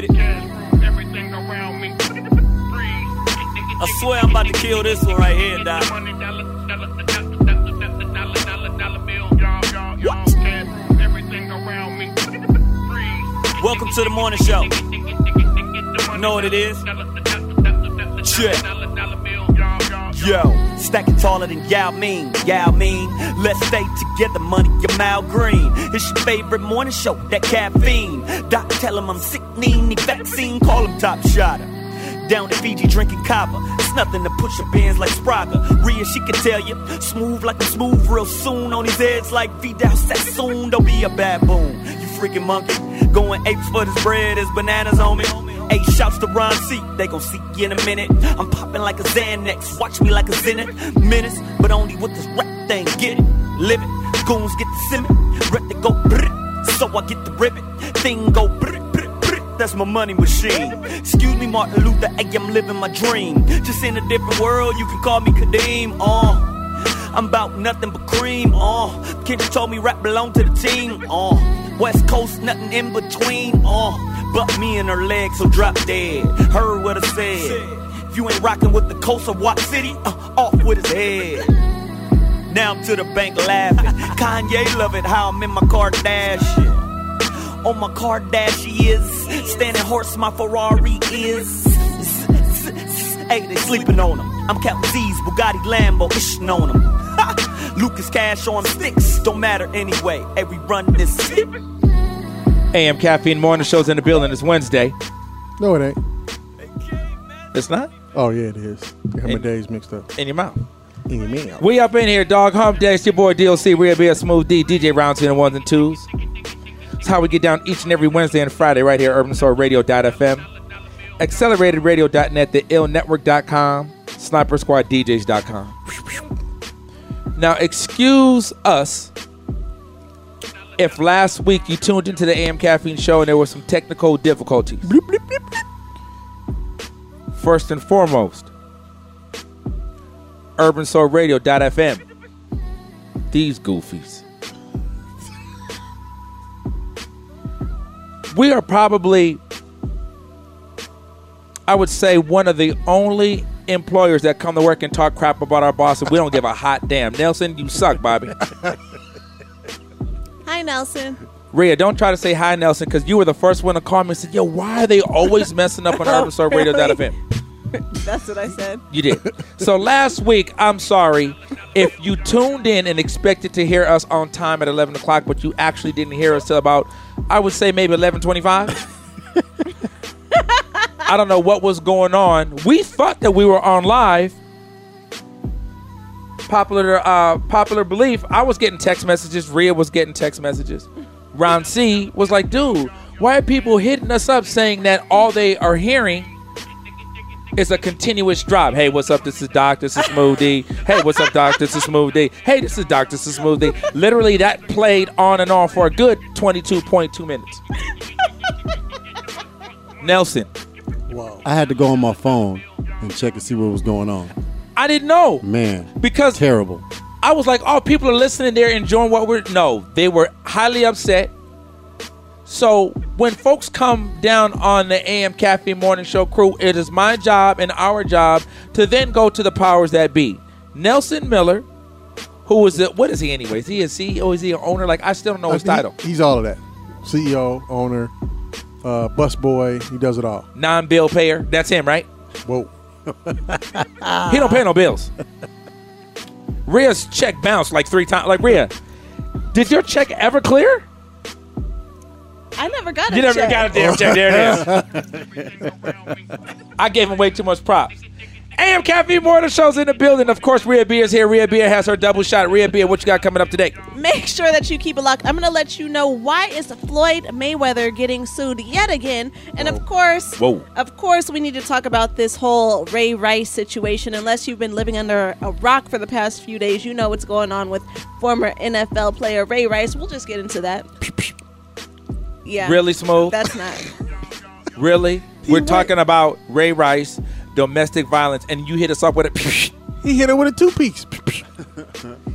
Get it? I swear I'm about to kill this one right here, Doc. Welcome to the morning show. You know what it is? Check. Yo, stacking taller than Yao Ming, Yao Ming. Let's stay together, money, your mouth green. It's your favorite morning show, that caffeine. Doc, tell him I'm sick, need any vaccine, call him top shotter. Down in Fiji drinking kava. It's nothing to push your bands like Spragga. Rhea, she can tell you. Smooth like a smooth real soon. On his heads like Vidal Sassoon. Don't be a baboon. You freaking monkey. Going apes for this bread is bananas on me. Hey, shouts to Ron C. They gon' see you in a minute. I'm popping like a Xanax. Watch me like a Zenith. Menace, but only with this rap thing. Get it, live it. Goons get the simmer. Rep to go. So I get the ribbit. Thing go. That's my money machine. Excuse me, Martin Luther. Hey, I'm living my dream. Just in a different world, you can call me Kadeem. Uh. I'm about nothing but cream. Uh, Kendrick told me rap belong to the team. Uh, West Coast, nothing in between. Uh, but me and her legs, so drop dead. Heard what I said. If you ain't rocking with the coast of Watt City, uh, off with his head. Now I'm to the bank laughing. Kanye love it how I'm in my Kardashian. On my Kardashian, standing horse, my Ferrari is. Hey, they sleeping on them. I'm counting Z's, Bugatti, Lambo, ishing on him. Lucas Cash on sticks, don't matter anyway. Hey, we run this shit. AM Caffeine Morning Show's in the building. It's Wednesday. No, it ain't. It's not? Oh yeah, it is. I got my days mixed up. In your mouth. In your mouth. We up in here, dog. Hump day. It's your boy DLC. Rhea Bea Smooth Dee. DJ Round 2 and ones and twos. It's how we get down each and every Wednesday and Friday right here at UrbanSoulRadio.fm. AcceleratedRadio.net, the illnetwork.com, SniperSquadDJs.com. Now, excuse us if last week you tuned into the AM Caffeine Show and there were some technical difficulties. First and foremost, UrbanSoulRadio.fm. These goofies. We are probably, I would say, one of the only employers that come to work and talk crap about our boss, and we don't give a hot damn. Nelson, you suck, Bobby. Hi, Nelson. Rhea, don't try to say hi, Nelson, because you were the first one to call me and said, Yo, why are they always messing up on oh, UrbanSoulRadio.fm? That's what I said. You did. So last week, I'm sorry if you tuned in and expected to hear us on time at 11 o'clock, but you actually didn't hear us till about, I would say maybe 11:25. I don't know what was going on. We thought that we were on live. Popular, uh, popular belief. I was getting text messages. Rhea was getting text messages. Ron C was like, "Dude, why are people hitting us up saying that all they are hearing it's a continuous drop. Hey, what's up? This is Doc. This is Smooth Dee. Hey, what's up, Doc? This is Smooth Dee. Hey, this is Doc. This is Smooth Dee. Literally, that played on and on for a good 22.2 minutes. Nelson, Wow. I had to go on my phone and check and see what was going on. I didn't know Man, because terrible. I was like, oh, people are listening. They're enjoying what we're. No, they were highly upset. So when folks come down on the AM Caffeine Morning Show crew, it is my job and our job to then go to the powers that be. Nelson Miller, who is the what is he anyway? Is he a CEO? Is he an owner? Like I still don't know his Uh, he- title. he's all of that. CEO, owner, uh, bus boy. He does it all. Non-bill payer. That's him, right? Whoa. He don't pay no bills. Rhea's check bounced like three times. Like Rhea, did your check ever clear? I never got a You never check. got a damn check. There it is. I gave him way too much props. AM Caffeine Morning Show's in the building. Of course, Rhea Bea is here. Rhea Bea has her double shot. Rhea Bea, what you got coming up today? Make sure that you keep it locked. I'm going to let you know why is Floyd Mayweather getting sued yet again. And of course, Whoa. of course, we need to talk about this whole Ray Rice situation. Unless you've been living under a rock for the past few days, you know what's going on with former NFL player Ray Rice. We'll just get into that. Yeah. Really smooth? That's not. Really? We're went- talking about Ray Rice, domestic violence, and you hit us up with it. He hit her with a two piece.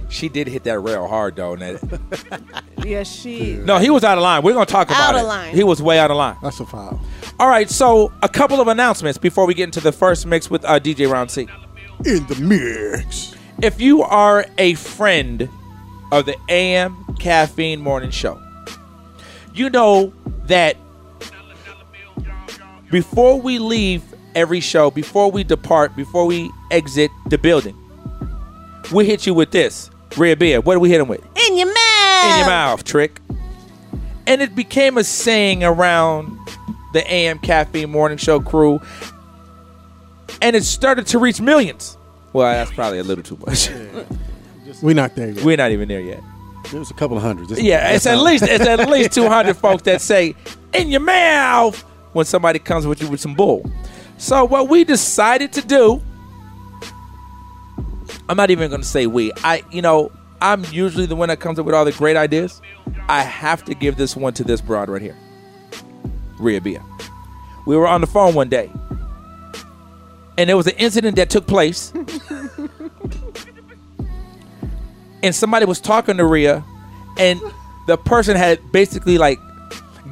she did hit that rail hard, though. and that- Yeah, she. No, he was out of line. We're going to talk about Out it. of line. He was way out of line. That's a foul. All right, so a couple of announcements before we get into the first mix with uh, DJ Ron C. In the mix. If you are a friend of the AM Caffeine Morning Show, you know that before we leave every show, before we depart, before we exit the building, we hit you with this. Rhea Bea, what do we hit him with? In your mouth. In your mouth, trick. And it became a saying around the AM Caffeine Morning Show crew, and it started to reach millions. Well, that's probably a little too much. We're not there yet. We're not even there yet. There was a couple of hundreds. This- Yeah, it's at how- least it's at least two hundred folks that say "in your mouth" when somebody comes with you with some bull. So what we decided to do, I'm not even going to say we. I, you know, I'm usually the one that comes up with all the great ideas. I have to give this one to this broad right here, Rhea Bea. We were on the phone one day, and there was an incident that took place. and somebody was talking to Rhea, and the person had basically like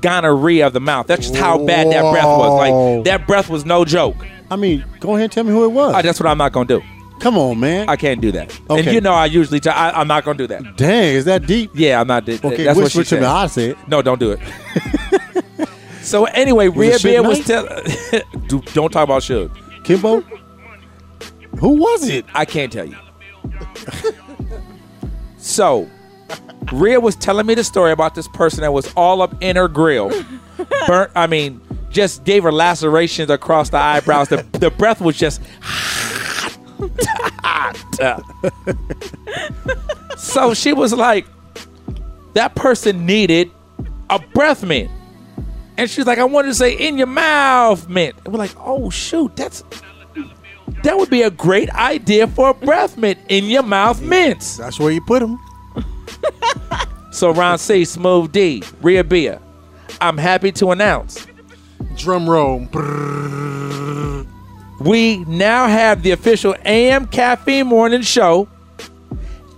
gonorrhea of the mouth. That's just how bad that breath was. Like that breath was no joke. I mean, go ahead and tell me who it was. Uh, that's what I'm not gonna do. Come on, man. I can't do that. And you know, I usually I, I'm not gonna do that. Dang, is that deep? Yeah, I'm not. That's Okay, that's what whisper she said. I said. No, don't do it. so anyway, Rhea it Suge Bear was telling. Do, don't talk about Suge. Kimbo? Who was it? I can't tell you. so, Rhea was telling me the story about this person that was all up in her grill. Burnt, I mean, just gave her lacerations across the eyebrows. The, the breath was just hot. so she was like, that person needed a breath mint. And she's like, I wanted to say in your mouth mint. And we're like, oh shoot, that's that would be a great idea for a breath mint in your mouth mints. That's where you put them. So Ron C, Smooth Dee, Rhea Bea, I'm happy to announce Drum roll. We now have the official AM Caffeine Morning Show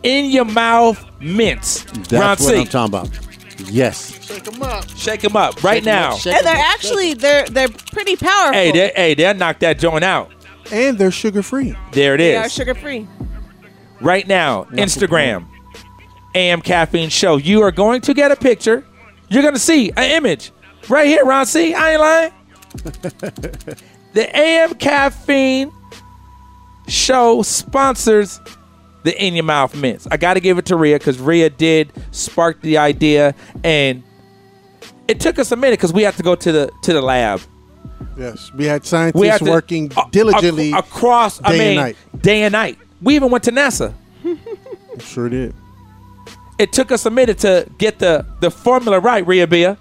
in your mouth mints. That's Ron what C, I'm talking about. Yes. Shake them up. shake them up right now. And they're actually they're they're pretty powerful. Hey, they, hey, they'll knock that joint out. And they're sugar free. There it they are sugar free. right now, Instagram, AM Caffeine Show. You are going to get a picture. You're going to see an image right here, Ron C. I ain't lying. the AM Caffeine Show sponsors the In Your Mouth Mints. I got to give it to Rhea because Rhea did spark the idea, and it took us a minute because we had to go to the to the lab. Yes. We had scientists We had to, working a- a- diligently. across. I day and night. day and night. We even went to NASA. Sure did. it took us a minute to get the the formula right, Rhea Bea.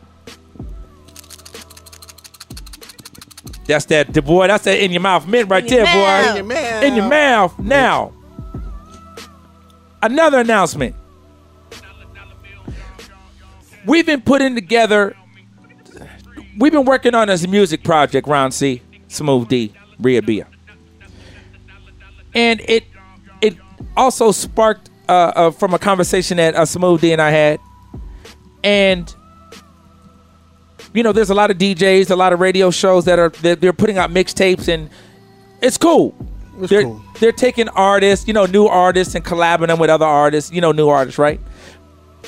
That's that, the boy. That's that in your mouth mint right In there, mouth. boy. In your mouth. In your mouth. Now, another announcement. We've been putting together. We've been working on this music project, Ron C, Smooth Dee, Rhea Bea, and it it also sparked uh, uh, from a conversation that uh, Smooth Dee and I had, and you know, there's a lot of DJs, a lot of radio shows that are that they're putting out mixtapes, and it's cool. It's they're cool. they're taking artists, you know, new artists and collabing them with other artists, you know, new artists, right?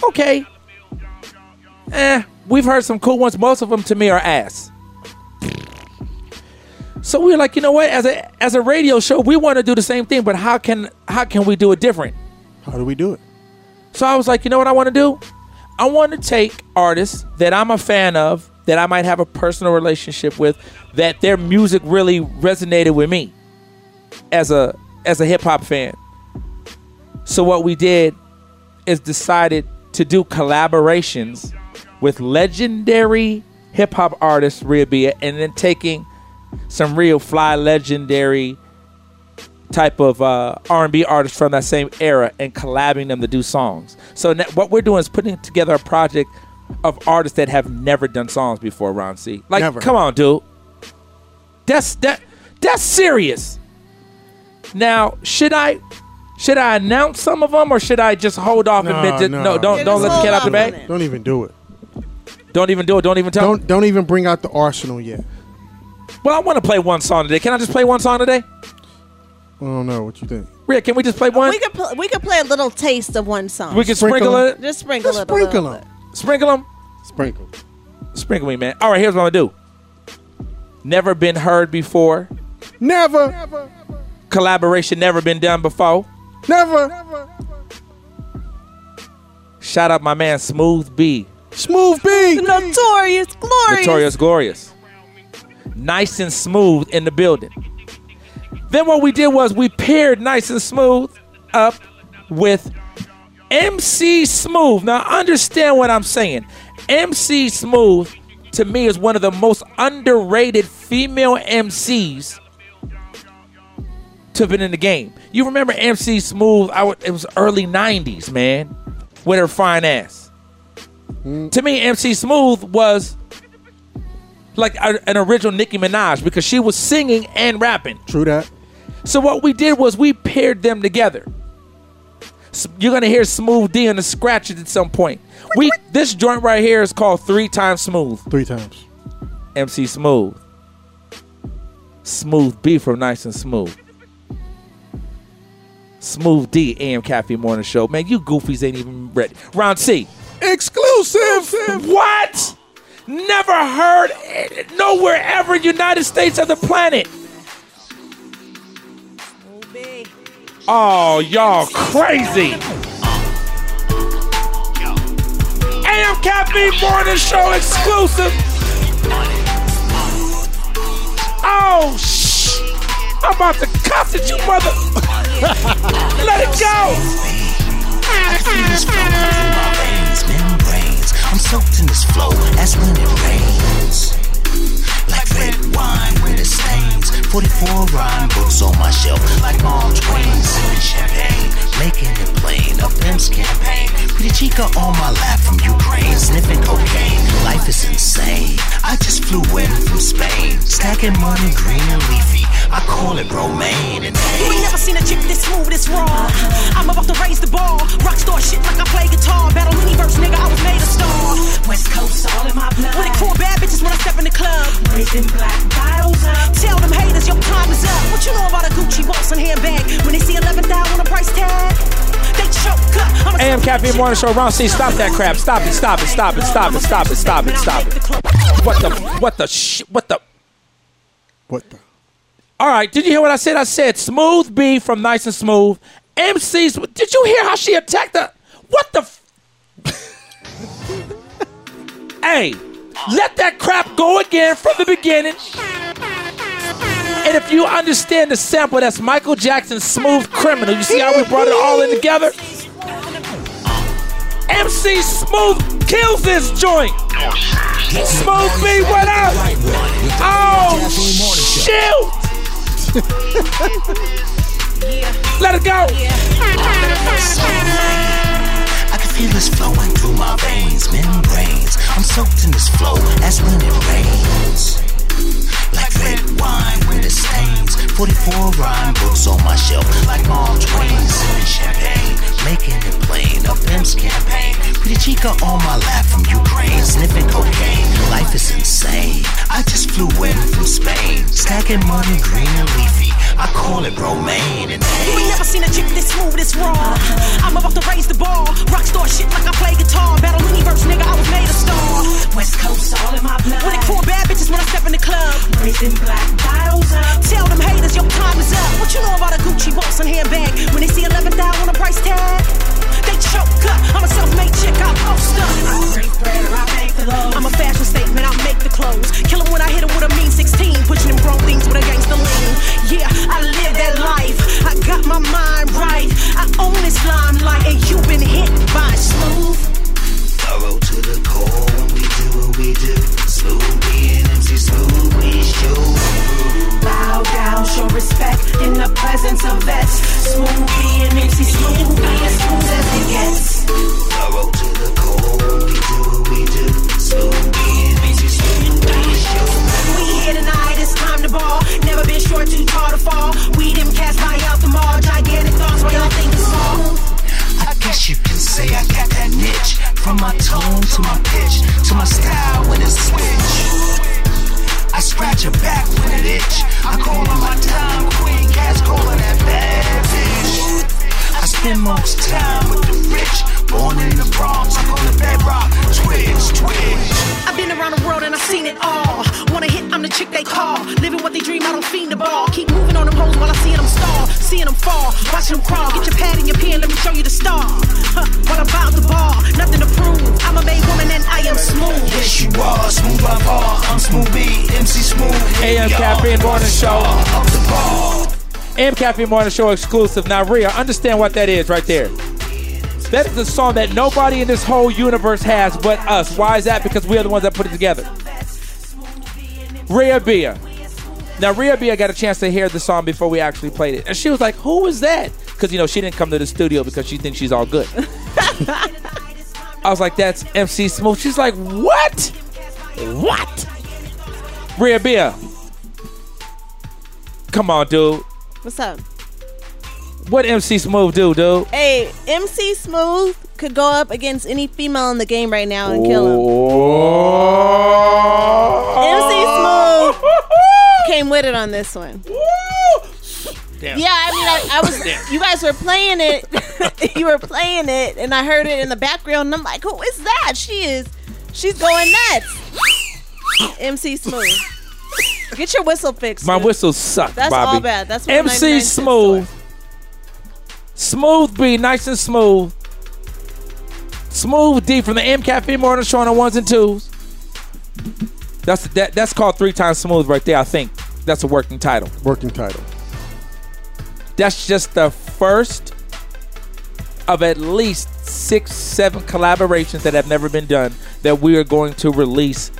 Okay. Eh, we've heard some cool ones. Most of them to me are ass. So we were like, you know what? As a as a radio show, we want to do the same thing, but how can how can we do it different? How do we do it? So I was like, you know what I want to do? I want to take artists that I'm a fan of, that I might have a personal relationship with, that their music really resonated with me. as a as a hip hop fan. So what we did is decided to do collaborations with legendary hip hop artists, Rhea Bea, and then taking some real fly legendary type of uh, R&B artists from that same era and collabing them to do songs. So na- what we're doing is putting together a project of artists that have never done songs before. Ron C. Like, Never. come on, dude. That's that. That's serious. Now, should I should I announce some of them or should I just hold off No, and admit no. no, don't Yeah, don't let the cat out the bag. Don't even do it. Don't even do it. Don't even tell. Don't don't even bring out the arsenal yet. Well, I want to play one song today. Can I just play one song today? I don't know what you think. Rick, can we just play one? We could pl- we could play a little taste of one song. We can Sprinkle sprinkle it. it. just sprinkle Just it. a sprinkle bit. 'em. Sprinkle them. Sprinkle. Sprinkle me, man. All right, here's what I'm gonna do. Never been heard before. Never, Collaboration never been done before. never. Shout out my man Smooth B. Smooth B. Notorious, glorious. Notorious Glorious. Nice and smooth in the building. Then what we did was we paired Nice and Smooth up with MC Smooth. Now understand what I'm saying. MC Smooth to me is one of the most underrated female MCs to have been in the game. You remember MC Smooth? I it was early '90s, man, with her fine ass. To me, MC Smooth was like a- an original Nicki Minaj because she was singing and rapping. True that. So what we did was we paired them together. S- You're gonna hear Smooth Dee on the scratches at some point. We this joint right here is called Three Times Smooth. Three times. MC Smooth. Smooth B from Nice and Smooth. Smooth Dee AM Caffeine Morning Show. Man, you goofies ain't even ready. Ron C. Exclusive. What? Never heard it nowhere ever United States of the planet. Oh, y'all crazy. AM Caffeine Morning Show exclusive. Oh, shh. I'm about to cuss at you, mother. Let it go. Veins, membranes. I'm soaked in this flow as when it rains. Like red wine with the stains. 44 rhyme books on my shelf. Like Mark Twain, sipping champagne. Making it plain, a pimp's campaign. Pretty chica on my lap from Ukraine. Sniffing cocaine. Life is insane. I just flew in from Spain. Stacking money green and leafy. I call it romaine and You ain't never seen a chick this smooth, this raw. I'm about to raise the bar. Rockstar shit like I play guitar. Battle universe, nigga, I was made a star. West Coast, all in my blood. With it cool bad bitches when I step in the club. Raising black bottles up. Tell them haters your time is up. What you know about a Gucci boss and handbag? When they see 11,000 on a price tag, AM Caffeine Morning Show. Ron C. Stop that crap. Stop it. Stop it. Stop it. Stop it. Stop it. Stop it. Stop it. What the? What the? Sh- what the? What the? All right. Did you hear what I said? I said Smooth B from Nice and Smooth. MC's. Did you hear how she attacked the? What the? F- hey, let that crap go again from the beginning. And if you understand the sample, that's Michael Jackson's Smooth Criminal. You see how we brought it all in together? MC Smooth kills this joint. Smooth B, what up? Oh, shoot! Let it go. I can feel this flowing through my veins, membranes. I'm soaked in this flow as when it rains. Like red wine with the stains. 44 rhyme books on my shelf. Like Mark Twain, sipping champagne. Making it plain, a pimp's campaign. Pretty chica on my lap from Ukraine. Sniffing cocaine. Life is insane. I just flew in from Spain. Stacking money green and leafy. I call it romaine You ain't never seen a chick this smooth, this raw. I'm about to raise the bar. Rockstar shit like I play guitar. Battle universe, nigga, I was made a star. West Coast, all in my blood. With it cool bad bitches when I step in the club. Raising black bottles up. Tell them haters your time is up. What you know about a Gucci boss and handbag? When they see 11,000 on a price tag, Choke up. I'm a self-made chick, I post up. I'm a fashion statement, I make the clothes. Kill him when I hit him with a mean 16. Pushing them grown things with a gangster lean. Yeah, I live that life. I got my mind right. I own this limelight, and you've been hit by smooth. Thorough to the core when we we do. Sloopy and MC Snoop, we show. Bow down, show respect in the presence of vets. Smooth and MC Snoop, be as smooth as it gets. Thorough to the core, we do what we do. Sloopy and MC Snoop, we show. We here tonight, it's time to ball. Never been short, too tall to fall. We them cats buy out the mall. Gigantic thoughts, why y'all think it's small? You can say I got that niche. From my tone to my pitch, to my style when it's switch. I scratch your back when it itch. I call on my time queen, cats calling that bad bitch. I spend most time with the rich. Born in the Bronx, I call it bedrock. Twitch, twitch. I've been around the world and I've seen it all. Wanna hit, I'm the chick they call. Living what they dream, I don't fiend the ball. Keep moving on them hoes while I see them stall. Seeing them fall, watching them crawl. Get your pad and your pen, let me show you the star. Huh, what about the ball? Nothing to prove. I'm a made woman and I am smooth. Yes, you are smooth by far. I'm smooth B, MC Smooth. AM Caffeine Morning Show. Up the ball. AM Caffeine Morning Show exclusive. Now, Rhea, understand what that is right there. That is a song that nobody in this whole universe has but us. Why is that? Because we are the ones that put it together. Rhea Bea. Now, Rhea Bea got a chance to hear the song before we actually played it. And she was like, Who is that? Because, you know, she didn't come to the studio because she thinks she's all good. I was like, That's MC Smooth. She's like, What? What? Rhea Bea. Come on, dude. What's up? What MC Smooth do, dude? Hey, MC Smooth could go up against any female in the game right now and kill him. Oh. MC Smooth came with it on this one. Damn. Yeah, I mean, I, I was. You guys were playing it. you were playing it, and I heard it in the background. And I'm like, "Who is that? She is. She's going nuts." MC Smooth, get your whistle fixed. My dude. whistle sucked, That's Bobby. all bad. That's what MC 99 cents Smooth. Smooth B, nice and smooth. Smooth Dee from the M Cafe Morning Show on the ones and twos. That's that, that's called three times smooth right there. I think that's a working title. Working title. That's just the first of at least six, seven collaborations that have never been done that we are going to release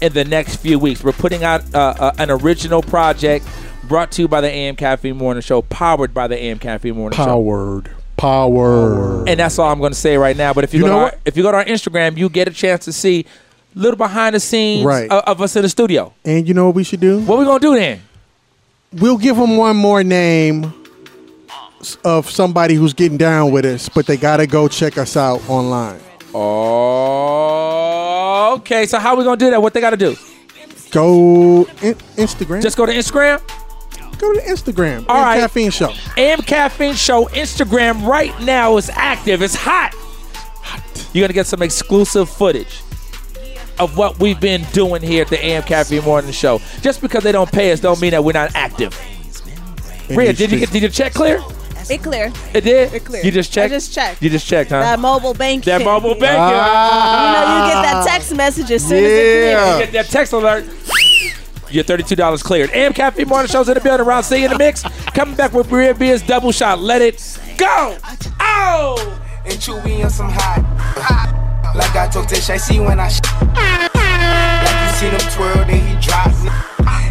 in the next few weeks. We're putting out uh, uh, an original project brought to you by the AM Caffeine Morning Show, powered by the AM Caffeine Morning Show. Powered. Powered. And that's all I'm going to say right now. But if you, You go know to our, what? if you go to our Instagram, you get a chance to see little behind the scenes Right. of, of us in the studio. And you know what we should do? What we gonna do then? We'll give them one more name of somebody who's getting down with us, but they got to go check us out online. Oh, okay. So how we gonna do that? What they got to do? Go in- Instagram. Just go to Instagram. Go to Instagram. All and right. Caffeine Show. AM Caffeine Show Instagram right now is active. It's hot. hot. You're gonna get some exclusive footage of what we've been doing here at the AM Caffeine Morning Show. Just because they don't pay us, don't mean that we're not active. In Rhea, did you get did your check clear? It clear. It did. It clear. You just checked. I just checked. You just checked, huh? That mobile banking. That mobile banking. Ah. You know, you get that text message as soon as it Yeah. clears. Get that text alert. Your thirty-two dollars cleared. AM Caffeine Morning Show's in the building. Ron C in the mix. Coming back with Rhea Bea's double shot. Let it go. Oh. and chewy on some hot. Like I told Tish, I see when I sh- Like you see them twirl, then he drop.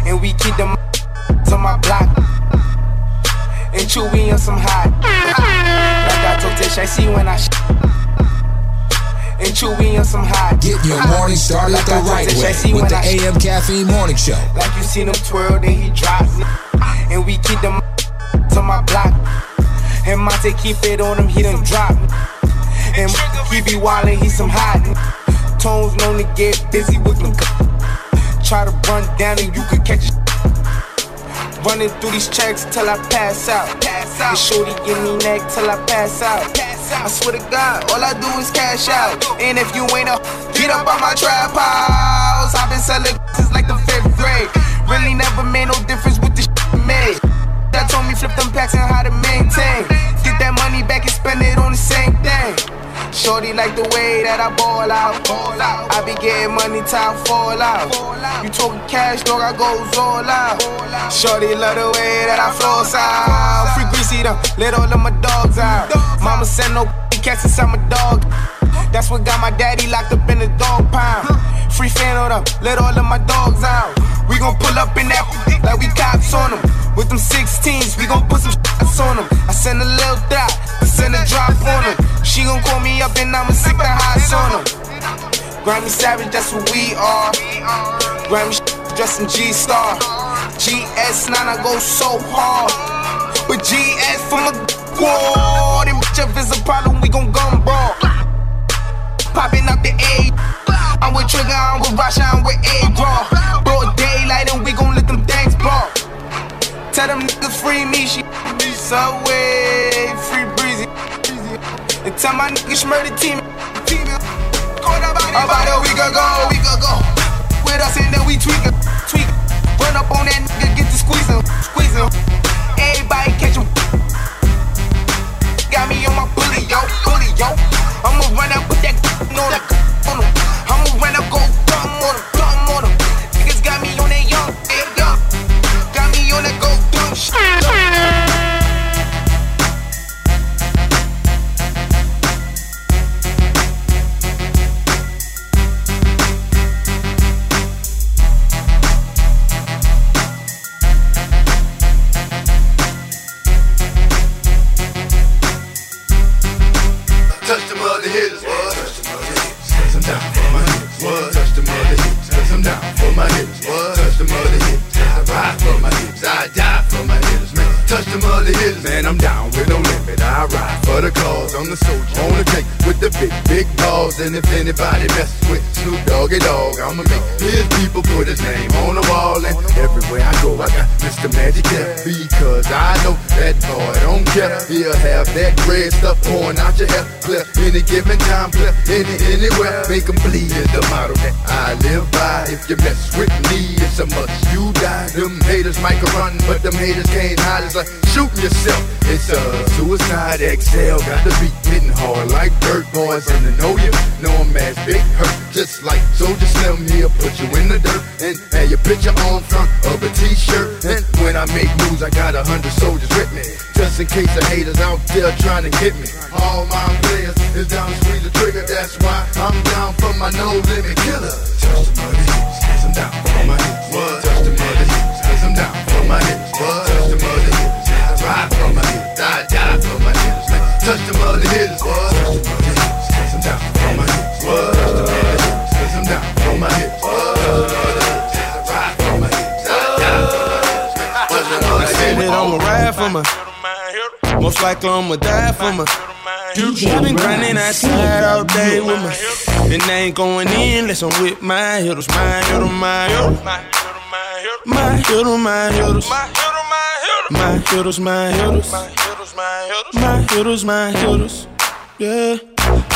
And we keep them to my block. And chewy on some hot. Like I told Tish, I see when I sh- And chewy on some hot. Get your morning started Like the right way with the I AM Caffeine Morning Show. like you seen him twirl, then he drop. And we keep them to my block. And Monte keep it on him, he done drop. And he be wildin', he some hot. Tones known to get busy with them. Try to run down and you could catch Running through these checks till I pass out. Pass out. And shorty give me neck till I pass out. Pass out. I swear to God, all I do is cash out. And if you ain't a, get up on my trap house. I've been selling since like the fifth grade. Really never made no difference with the shit made. That told me flip them packs and how to maintain. Get that money back and spend it on the same thing. Shorty like the way that I ball out. Ball out. I be getting money I fall out. You talking cash, dog, I goes all out. Shorty love the way that I flows out. Free greasy them, let all of my dogs out. Mama send no cats inside my dog. That's what got my daddy locked up in the dog pound. Free fan on them, let all of my dogs out. We gon' pull up in that like we cops on them. With them 16s, we gon' put some shots on them. I send a little dot, I send a drop on them. She gon' call me up and I'ma sick the highs on them. Grammy Savage, that's what we are. Grammy in G Star. GS9, I go so hard. But GS from the squad. And bitch, if it's a problem, we gon' gun brawl. Popping up the A. I'm with Trigger, I'm with Rasha, I'm with A Draw. Broad daylight, and we gon' let them things ball. Tell them niggas free me, she be Subway, free breezy. And tell my niggas murder team. about a week ago, week ago. With us and then we tweak it, tweak it. Run up on that nigga, get to squeezing, squeezing. Everybody catch him. Got me on my bully, yo, bully, yo. I'ma run up, put that on the And if anybody messes with Snoop Doggy Dog, I'ma make his people put his name on the wall. And everywhere I go, I got Mr. Magic there because I know that boy don't care. He'll have that red stuff pouring out your hair, clear any given time, clear any anywhere. Make 'em bleed is the motto that I live by. If you mess with me, it's a must. You die. Them haters might run, but them haters can't hide. It's like shooting yourself. It's a suicide XL. Got the beat hitting hard like dirt boys. And to know you, know I'm as big hurt. Just like soldiers. Soldier Slim here, put you in the dirt and have your picture on front of a t-shirt. And when I make moves, I got a hundred soldiers with me. Just in case the haters out there trying to get me. All my players is down to squeeze the trigger. That's why I'm down for my no limit killer. Touch the mother hips, cause I'm down for my hips. What? Touch the mother hips, cause I'm down for my hips. What? Touch the mother hips, I ride for my hips. I die for my hips. Touch the mother hips. What? My my my my I'ma ride for my. Most likely I'ma die for my. I've been grinding outside all day with my. And I ain't going in unless I'm with my hitters, my hitter, my hitter. My hitter, my hitters. My hitters, my hitters. My hitters, my hitters. Yeah.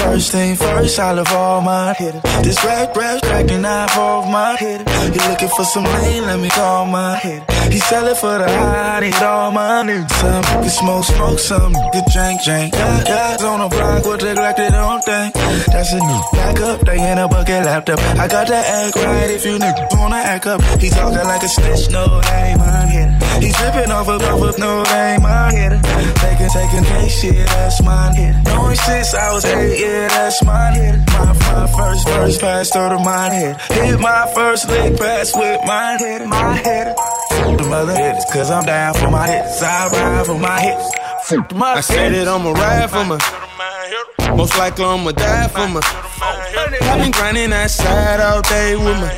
First thing first, I love all my hitters. This rap, rap, tracking off of my hitter. You looking for some lane, let me call my hitter. He sell it for the high, need all my niggas. Some can smoke, smoke, some can drink, drink. Yeah, guys on the block with the like they don't think. That's a new back up, they in a bucket laptop. I got to act right if you niggas wanna act up. He talking like a snitch, no, that ain't my hitter. He tripping off of, off of, no, that ain't my hitter. Taking, taking, hey, shit, that's hitter. Knowing since I was eight, yeah, that's my hitter. My, my first verse passed through to my head. Hit my first lick pass with my hitter, my hitter. Fuck the mother hitters, cause I'm down for my hits. I ride for my hits. Fuck the I said that I'ma ride for my. Most likely I'ma die for my. I've been grinding outside all day with my.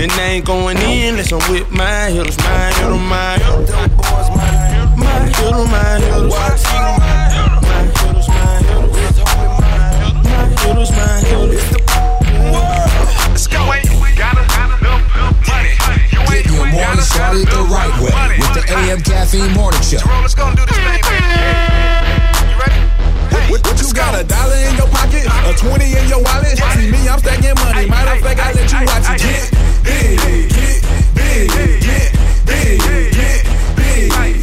And I ain't going in unless I'm with my hitters, my hitter, my hitter. My hitter, my hitters. My. Let's go. You got enough money. You ain't Your morning started the right way with the AM Caffeine Morning Show. Let's go do this thing, man. You ready? What, what you got, a dollar in your pocket? A 20 in your wallet? See me, I'm stacking money. Matter of fact, I let you watch it. Get big, get big, get big, get big.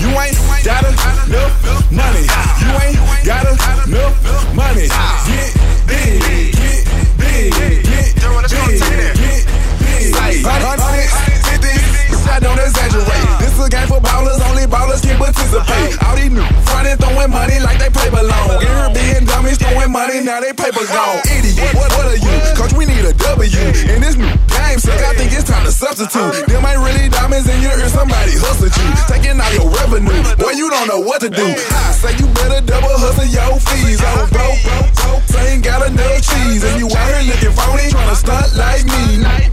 You ain't got enough money. You ain't got enough money. Get big, get big, get big, get big. Hundreds, fifties, I don't exaggerate. This is a game for ballers, only ballers can participate. All these new frontin' throwing money like they paper long. Airbnb dummies throwing money, now they paper gone. Idiot, what, what are you? Coach, we need a W. In this new game, suck, I think it's time to substitute. Them ain't really diamonds in your ear, somebody hustled you. Taking all your revenue. Boy, you don't know what to do. I say you better double hustle your fees. Oh, bro, bro, bro, ain't got enough cheese. And you out here looking phony, to stunt like me.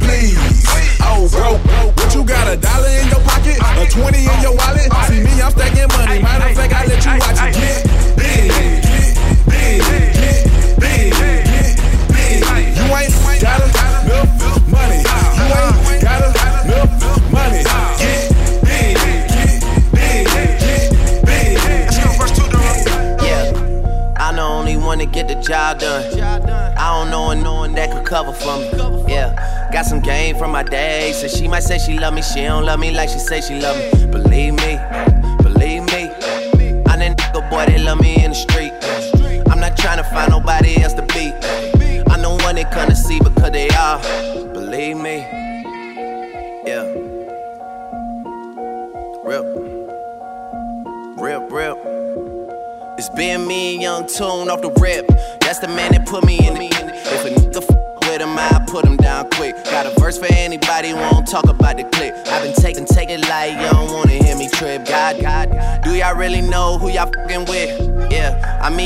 Love me, she don't love me like she say she love me. Believe me,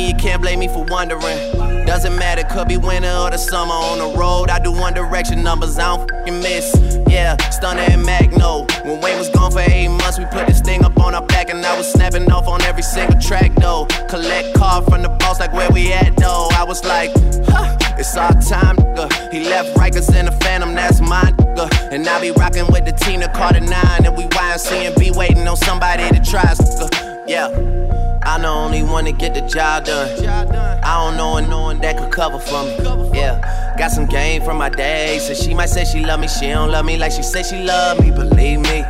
you can't blame me for wondering. Doesn't matter, could be winter or the summer on the road. I do one direction numbers, I don't fucking miss. Yeah, Stunner and Magno. When Wayne was gone for eight months, we put this thing up on our back, and I was snapping off on every single track though. Collect call from the boss, like where we at though. I was like, huh, it's our time, nigga. He left Rikers in the Phantom, that's my nigga. And I be rocking with the team, the Carter 9, and we YMC and be waiting on somebody to try, nigga. Yeah. I'm the only one to get the job done. I don't know and no one that could cover for me. Yeah, got some game from my day. So she might say she love me, she don't love me like she say she love me. Believe me,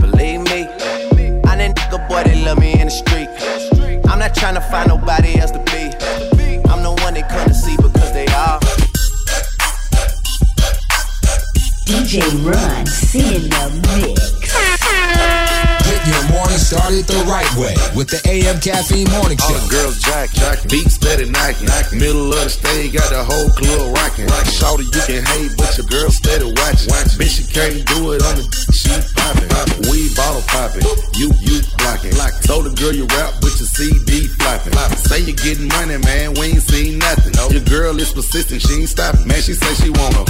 believe me. I'm that nigga boy that love me in the street. I'm not trying to find nobody else to be. I'm the one they come to see because they are. DJ Run, C in the mix. Get morning started the right way with the AM Caffeine Morning All Show. the girls jack, jack, beats steady knocking. Middle of the stage, got the whole club rocking. Shorty, you can hate, but your girl steady watching. Bitch, she can't do it on the she popping. We bottle popping, you you blocking. Told the girl you rap, but your CD flopping. Say you getting money, man, we ain't seen nothing. Your girl is persistent, she ain't stopping. Man, she say she wanna.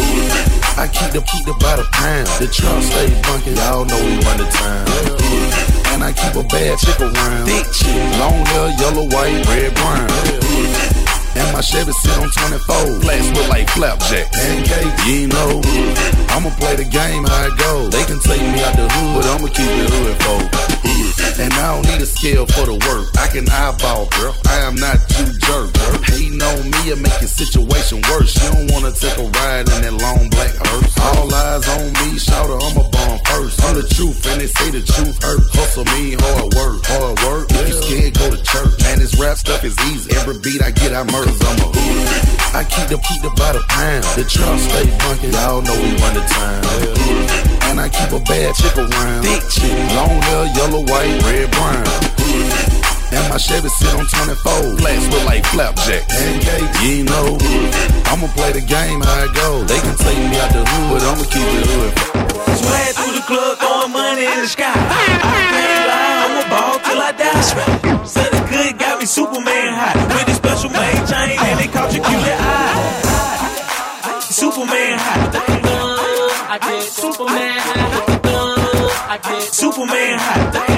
I keep the keep the by the pound. The trunk stay funky, y'all know we run the town. And I keep a bad chick around. Thick chick, long hair, yellow, white, red, brown. And my Chevy sit on 24. Flats look like flapjack. Pancake, you know. I'ma play the game how it goes. They can take me out the hood, but I'ma keep it hood for. And I don't need a scale for the work. I can eyeball, girl. I am not you jerk. Hating on me, it make your situation worse. You don't wanna take a ride in that long black hearse. All eyes on me, shout I'm a bomb first. I'm the truth, and they say the truth hurt. Hustle me, hard work, hard work. If you scared, go to church. Man, this rap stuff is easy. Every beat I get, I murder. Cause I'm a hood. I keep the keep the by the pound. The trunk stay funky, y'all know we run the town. And I keep a bad chick around. Thick chick, long hair, yellow, white, red, brown. And my Chevy sit on 24. Flats look like flapjack. Pancake, you know. I'ma play the game how it go. They can take me out the hood, but I'ma keep it hood. Swag through the club, throwing money in the sky. I can't lie, I'ma ball till I die. Said the good got me Superman high. With this special made chain, and they caught your cutie eye. Superman high. I get Superman high. I get Superman high.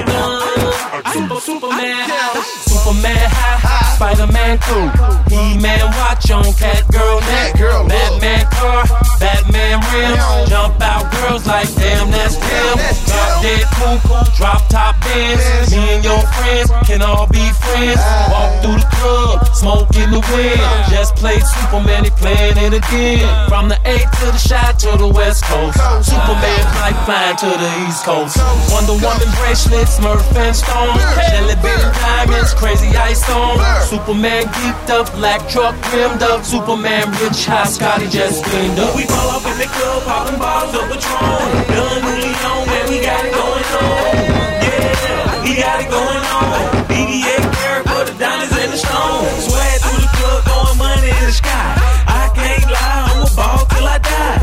Super, Superman high. Superman high. Spider-Man cool. He-Man watch on cat girl neck. Batman car. Batman rims. Jump out girls like damn that's him. Drop dead cool. Drop top bands. Me and your friends can all be friends. Walk through the club. Smoke in the wind. Just played Superman. He playing it again. From the A to the shot to the West Coast. Superman like flying to the East Coast. Wonder Woman bracelets, Smurf and Stone. Jelly bean diamonds, crazy ice on. Superman geeked up, black truck rimmed up. Superman rich, high Scotty just cleaned up. We pull up in the club, popping bottles of Patron. Done Leon, man, we got it going on. Yeah, we got it going on. BBA carrot for the diamonds and the stones. Swag through the club, throwing money in the sky. I can't lie, I'ma ball till I die.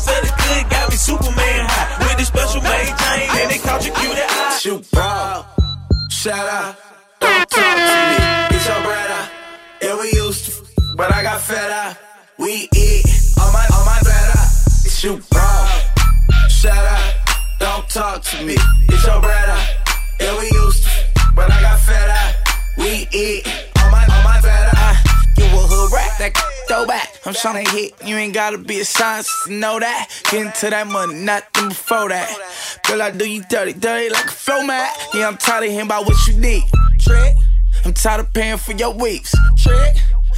Said the good got me Superman high. With the special made chain, and they caught your cutie eye. Shoot, your bread. Yeah, we used to, but I got fed up. We eat on my on my better. It's you ball. Shut up, don't talk to me. It's your bread out. Yeah, we used to, but I got fed up. We eat on my on my bread Uh, you a hood rat, that throwback. I'm tryna hit, you ain't gotta be a scientist to know that. Getting to that money, nothing before that. Girl, I do you dirty, dirty like a flow mat. Yeah, I'm tired of hearing about what you need. Trick. I'm tired of paying for your weeks. Trick.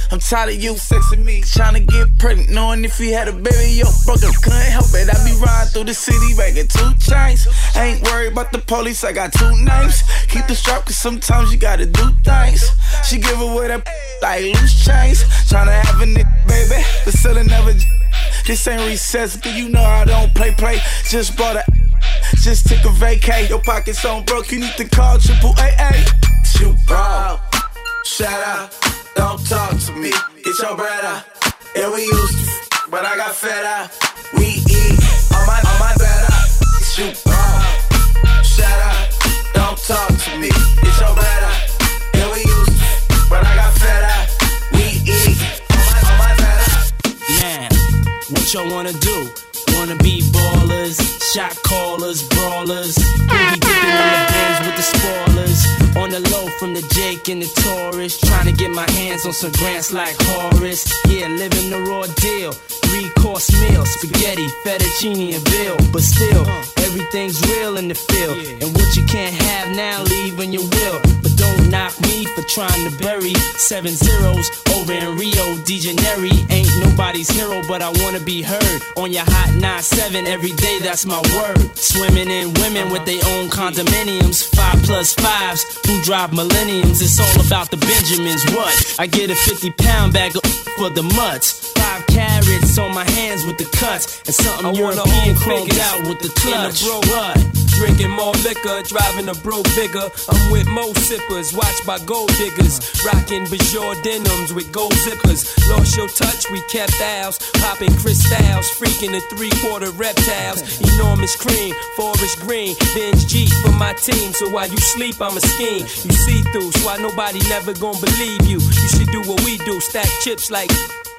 I'm tired of you sexing me, tryna get pregnant, knowing if you had a baby, yo, broke up, couldn't help it. I be riding through the city, bagging two chains. Ain't worried about the police, I got two names. Keep the strap, cause sometimes you gotta do things. She give away that like loose chains. Tryna have a nigga, baby, but still never. This ain't recess, but you know I don't play, play. Just bought a, just took a vacay. Your pockets on broke, you need to call triple AA. Shoot ball. Shout out. Don't talk to me. Get your bread out. Yeah, we used to, but I got fed out. We eat on my on my bed out. Shoot ball. Shout out. Don't talk to me. Get your bread out. Yeah, we used but I got fed out. We eat on my on my bed out. Now, what y'all wanna do? Wanna be ballers, shot callers, brawlers. We be dipping on the bins with the spoilers. On the low from the Jake and the Taurus. Trying to get my hands on some grants like Horace. Yeah, living the raw deal. Three course meal, spaghetti, fettuccine, and bill. But still, uh. everything's real in the field. And what you can't have now, leave when you will. But don't knock me for trying to bury seven zeros over in Rio de Janeiro. Ain't nobody's hero, but I wanna be heard on your hot 9-7 every day. That's my word. Swimming in women with their own condominiums, five plus fives who drive millenniums. It's all about the Benjamins. What? I get a 50 pound bag for the mutts. Five carrots on my hands with the cuts, and something I European chromed out with the clutch. bro, what? Drinking more liquor, driving a bro bigger. I'm with mo sippers, watched by gold diggers. Rocking Bajor denims with gold zippers. Lost your touch, we kept ours. Popping crystals, freaking the three quarter reptiles. Enormous cream, forest green. Benz G for my team, so while you sleep, I'm a scheme. You see through, so why nobody never gonna believe you. You should do what we do, stack chips like.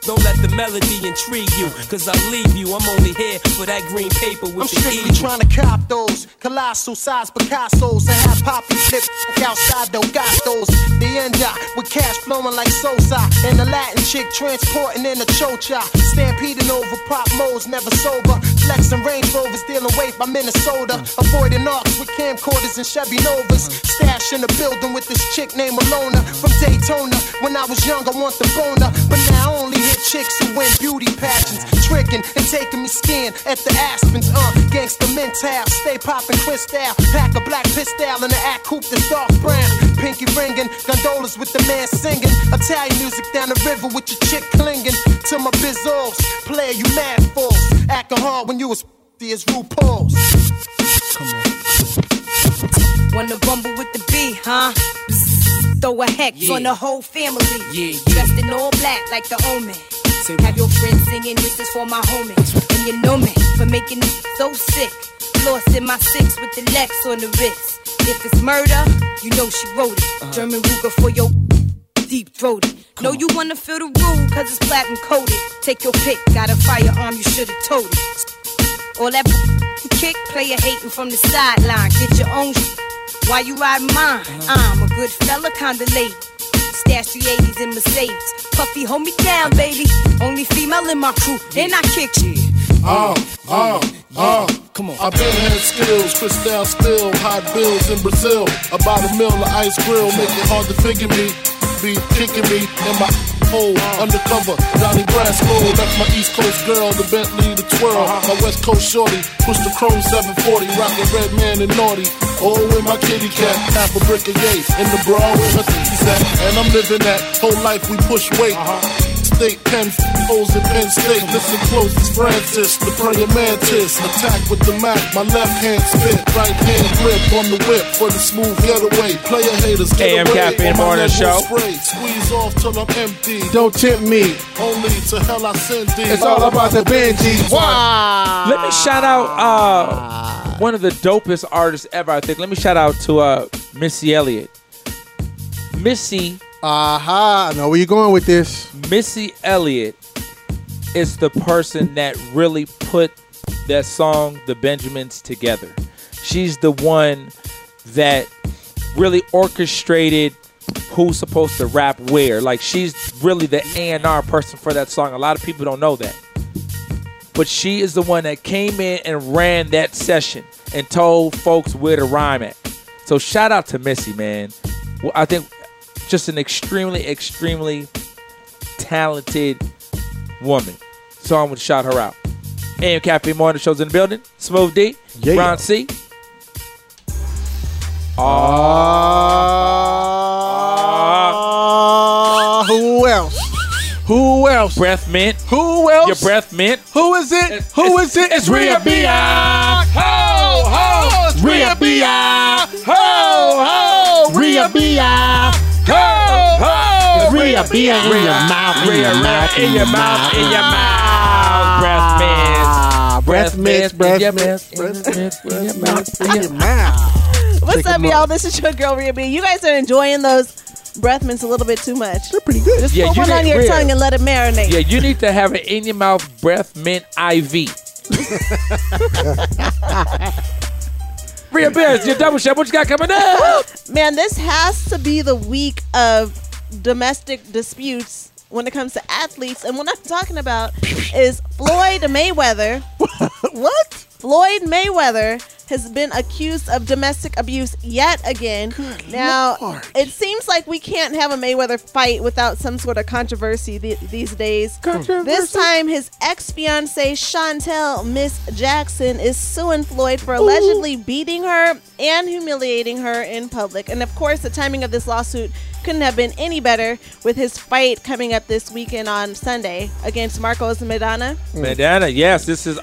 Don't let the melody intrigue you, cause I'll leave you. I'm only here for that green paper with I'm the strictly eagle. trying to cop those colossal size Picassos and have poppy flip outside those gastos. The end up with cash flowing like Sosa and the Latin chick transporting in a chocha. Stampeding over pop modes, never sober. Flexing Range Rovers, dealing weight by Minnesota. Avoiding arcs with camcorders and Chevy Novas. Stash in the building with this chick named Alona from Daytona. When I was young, I want the boner, but now I only chicks who win beauty pageants. Tricking and taking me skin at the Aspens. Uh, gangsta mental, stay popping crystal. Pack a black pistol in the act coupe that's dark brown. Pinky ringing, gondolas with the man singing. Italian music down the river with your chick clinging to my bizzles. Player, you mad fools. Acting hard when you was as RuPaul's. Wanna rumble with the B, huh? Throw a hex on the whole family. yeah Dressed in all black like the omen. Have your friends singing, this is for my homies. And you know me for making it so sick. Lost in my six with the Lex on the wrist. If it's murder, you know she wrote it. German Ruger for your deep throated. Know you wanna feel the rule, cause it's platinum coated. Take your pick, got a firearm, you should've told it. All that kick, player hating from the sideline. Get your own sh- Why you riding mine? I'm a good fella, kinda lady. Stash the 80s in Mercedes. Puffy, hold me down, baby. Only female in my crew, and I kick you. Uh, uh, uh. Come on. I've been had skills, crystal spill, hot bills in Brazil. About a mill of ice grill, make it hard to figure me. Be kicking me in my hole, undercover. Johnny Brasco, that's my East Coast girl, the Bentley, the twirl. Uh-huh. My West Coast shorty, push the chrome 740, rockin' red man and naughty. Oh, with my kitty cat, half a brick of yay. In the bra with her titties at. And I'm living that whole life we push weight. Uh-huh. State Penn O's in Penn State. Listen close, it's Francis, the prayer mantis. Attack with the Mac, my left hand spit, right hand grip on the whip for the smooth getaway. Player haters, get AM away. Caffeine Morning Show. Spray. Squeeze off till I'm empty. Don't tempt me. Only to hell I send thee. It's all about the Benji. Let me shout out uh, one of the dopest artists ever. I think. Let me shout out to uh, Missy Elliott. Missy. Aha! I know where you're going with this. Missy Elliott is the person that really put that song The Benjamins together. She's the one that really orchestrated who's supposed to rap where. Like she's really the A&R person for that song. A lot of people don't know that. But she is the one that came in and ran that session and told folks where to rhyme at. So shout out to Missy, man. I think just an extremely, extremely talented woman. So I'm gonna shout her out. AM Cafe Morning Show's in the building. Smooth Dee, Yeah. Ron C. Ah, who else? Who else? Breath mint. Who else? Your breath mint. Who is it? Who is it? It's Rhea Bea. Ho ho! It's Rhea Bea. Ho ho! Rhea Bea. Ho ho! It's Rhea Bea in your mouth, in your mouth, in your mouth, in your mouth. Breath mint. Breath mints, breath mints, breath mints, in your mouth, in your mouth. What's Take up, 'em y'all? This is your girl Rhea Bea. You guys are enjoying those breath mints a little bit too much. They're pretty good. Just Yeah, put you one on your Rhea. tongue and let it marinate. Yeah, you need to have an in your mouth breath mint IV. Rhea Bea's, your double shot. What you got coming up? Man, this has to be the week of domestic disputes when it comes to athletes. And what I'm talking about is Floyd Mayweather. what? Floyd Mayweather has been accused of domestic abuse yet again. now, it seems like we can't have a Mayweather fight without some sort of controversy th- these days. This time, his ex fiancee Shantel Miss Jackson is suing Floyd for allegedly beating her and humiliating her in public. And of course, the timing of this lawsuit couldn't have been any better with his fight coming up this weekend on Sunday against Marcos Maidana. Madonna, yes, this is uh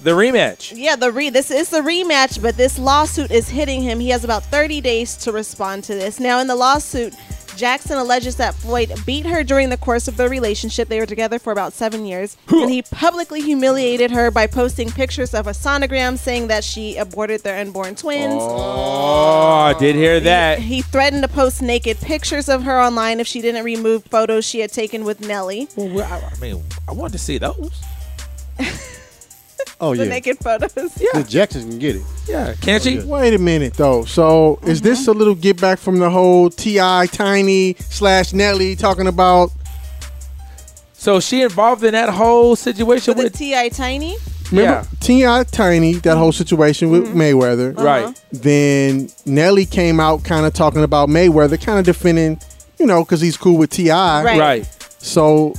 the rematch. Yeah, the re this is the rematch, but this lawsuit is hitting him. He has about 30 days to respond to this. Now, in the lawsuit, Jackson alleges that Floyd beat her during the course of their relationship. They were together for about seven years, and he publicly humiliated her by posting pictures of a sonogram saying that she aborted their unborn twins. Oh, I did hear that. He threatened to post naked pictures of her online if she didn't remove photos she had taken with Nelly. Well, I, I mean, I wanted to see those. Oh yeah. the yeah. naked photos. Yeah, the Jackson can get it. Yeah, can't she? Wait a minute though. So is Mm-hmm. this a little get back from the whole T.I. Tiny slash Nelly talking about? So she involved in that whole situation The with T.I. Tiny. Remember T.I. Tiny that whole situation with Mm-hmm. Mayweather, Right. Then Nelly came out kind of talking about Mayweather, kind of defending, you know, because he's cool with T.I., Right. Right. So,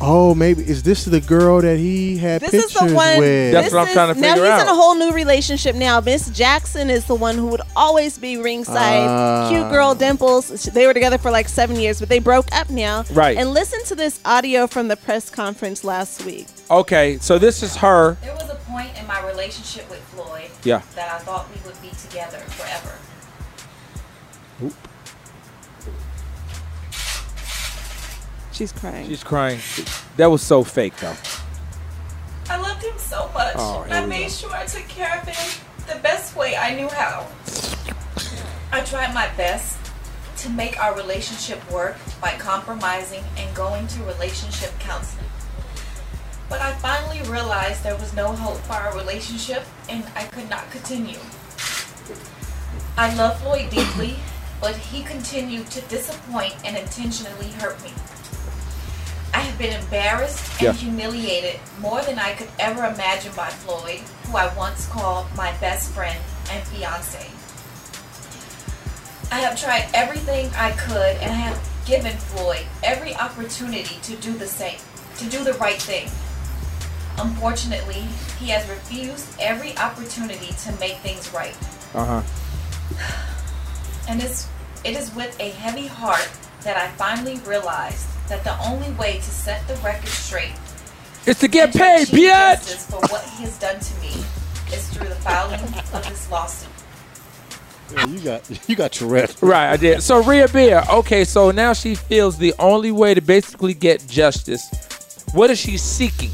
oh, maybe is this the girl that he had This is pictures the one. with? That's this what I'm is- trying to figure now figure he's in a whole new relationship now. Miss Jackson is the one who would always be ringside. Ah. Cute girl Dimples. They were together for like seven years, but they broke up now. Right. And listen to this audio from the press conference last week. Okay, so this is her. There was a point in my relationship with Floyd Yeah. that I thought we would be together forever. She's crying. She's crying. That was so fake, though. I loved him so much. Oh, I made go. sure I took care of him the best way I knew how. I tried my best to make our relationship work by compromising and going to relationship counseling. But I finally realized there was no hope for our relationship and I could not continue. I love Floyd deeply, but he continued to disappoint and intentionally hurt me. Been embarrassed and Yeah. humiliated more than I could ever imagine by Floyd, who I once called my best friend and fiance. I have tried everything I could and I have given Floyd every opportunity to do the same, to do the right thing. Unfortunately, he has refused every opportunity to make things right. Uh huh. And it's, it is with a heavy heart that I finally realized that the only way to set the record straight is to get paid, achieve bitch. for what he has done to me is through the filing of this lawsuit. Yeah, you got you got Tourette. Right, I did. So Rhea Bea. Okay, so now she feels the only way to basically get justice. What is she seeking?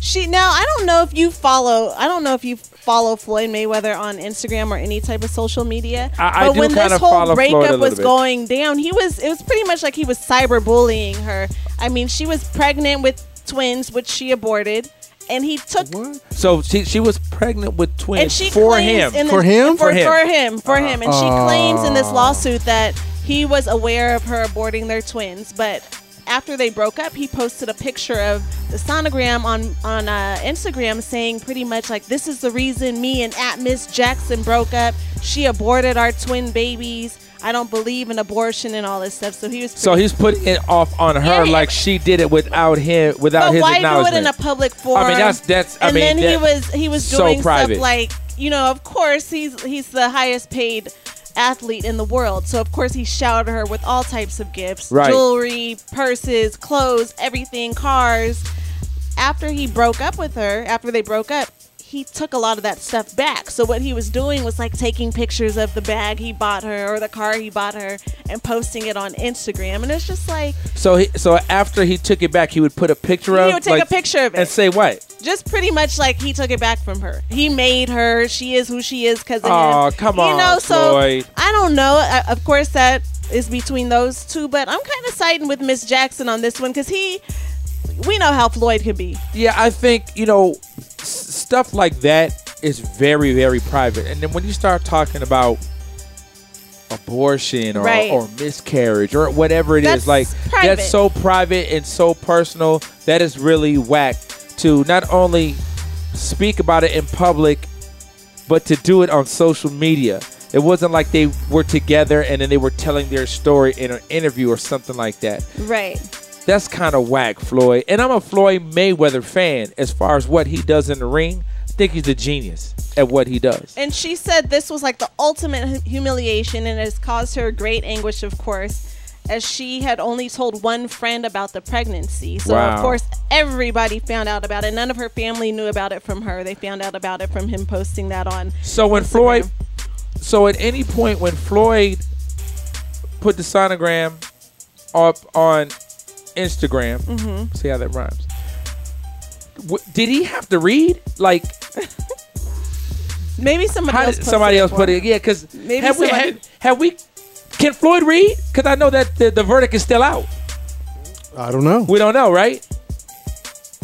She now I don't know if you follow I don't know if you follow Floyd Mayweather on Instagram or any type of social media. I- I but do when this whole follow Floyd a breakup was bit. going down, he was it was pretty much like he was cyberbullying her. I mean, she was pregnant with twins, which she aborted. and he took So she she was pregnant with twins and she for him. in the- for him. for, for him for him and she Uh-huh. claims in this lawsuit that he was aware of her aborting their twins but after they broke up he posted a picture of the sonogram on on uh, instagram saying pretty much like this is the reason me and at miss jackson broke up she aborted our twin babies i don't believe in abortion and all this stuff so he was So he's putting it off on her Yeah. like she did it without him, without but his why do it in a public forum? I mean, that's that's. I and mean, then he was he was so doing private. stuff like you know, of course he's he's the highest paid athlete in the world, so of course he showered her with all types of gifts, Right. jewelry, purses, clothes, everything, cars. After he broke up with her, after they broke up. He took a lot of that stuff back. So what he was doing was like taking pictures of the bag he bought her or the car he bought her and posting it on Instagram. And it's just like so he, so after he took it back, he would put a picture He of would take a picture of it. and say what? just pretty much like he took it back from her. He made her. She is who she is because of Aw, him. come You on, know, so Floyd. I don't know. I, of course, that is between those two, but I'm kind of siding with Miss Jackson on this one because he. We know how Floyd can be. Yeah, I think you know stuff like that is very very private, and then when you start talking about abortion or, Right. or miscarriage or whatever it is, That's like private. that's so private and so personal that is really whack to not only speak about it in public, but to do it on social media. It wasn't like they were together and then they were telling their story in an interview or something like that. Right. That's kind of whack, Floyd. And I'm a Floyd Mayweather fan as far as what he does in the ring. I think he's a genius at what he does. And she said this was like the ultimate humiliation and it has caused her great anguish, of course, as she had only told one friend about the pregnancy. So, Wow. of course, everybody found out about it. None of her family knew about it from her. They found out about it from him posting that on. So when Floyd, so at any point when Floyd put the sonogram up on Instagram, Mhm. see how that rhymes. W- did he have to read? Like, Maybe somebody how else. somebody else put it? Yeah, because Maybe have we had, have we? Can Floyd read? Because I know that the, the verdict is still out. I don't know. We don't know, right?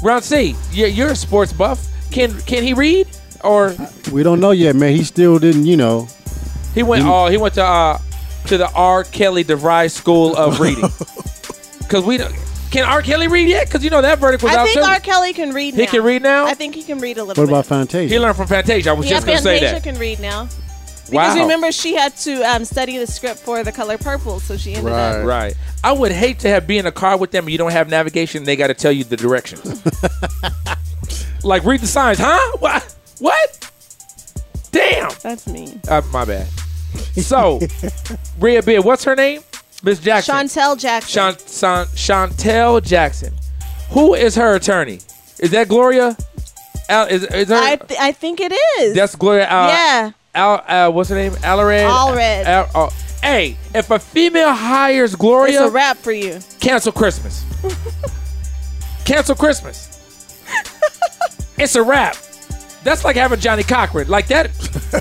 Ron C, you're, you're a sports buff. Can can he read? Or We don't know yet, man. He still didn't, you know. he went? He- Oh, he went to uh to the R. Kelly DeVry School of Reading. Because we don't. Can R. Kelly read yet? Because you know that verdict was I out think too. R. Kelly can read He now. can read now? I think he can read a little What bit. about Fantasia? he learned from Fantasia. I was yeah, just gonna say Fantasia that. can read now. Because Wow. remember, she had to um, study the script for The Color Purple, so she ended up. Right. I would hate to have be in a car with them and you don't have navigation and they got to tell you the directions. like read the signs, huh? What? What? Damn. That's mean. Uh, my bad. So, Rhea Bea, what's her name? Miss Jackson. Shantel Jackson. Shantel Jackson. Who is her attorney? Is that Gloria? Al- is, is her? I, th- I think it is. that's Gloria. Al- yeah. Al, uh, what's her name? Allred. Allred. Al- oh. Hey, if a female hires Gloria, It's a wrap for you. cancel Christmas. cancel Christmas. it's a wrap. That's like having Johnnie Cochran. Like that.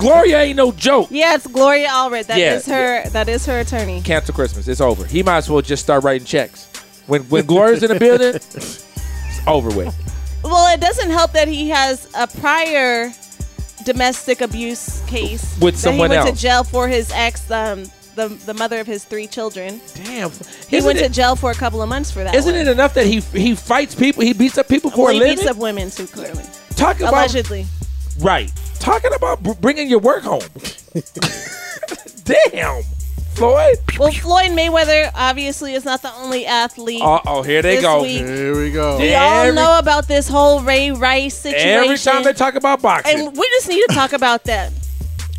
Gloria ain't no joke. Yes, Gloria Allred. That is Yeah. her. That is her attorney. Cancel Christmas. It's over. He might as well just start writing checks. When when Gloria's in the building, it's over with. Well, it doesn't help that he has a prior domestic abuse case With someone he went else. to jail for his ex, um, the the mother of his three children. Damn, he went to jail for a couple of months for that. Isn't one. it enough that he he fights people? He beats up people for Well, a he living. beats up women too, clearly. Talk about Allegedly. right. Talking about br- bringing your work home. Damn, Floyd. Well, Floyd Mayweather obviously is not the only athlete. Uh oh, here they go. week. Here we go. We all know about this whole Ray Rice situation. Every time they talk about boxing, And we just need to talk about that.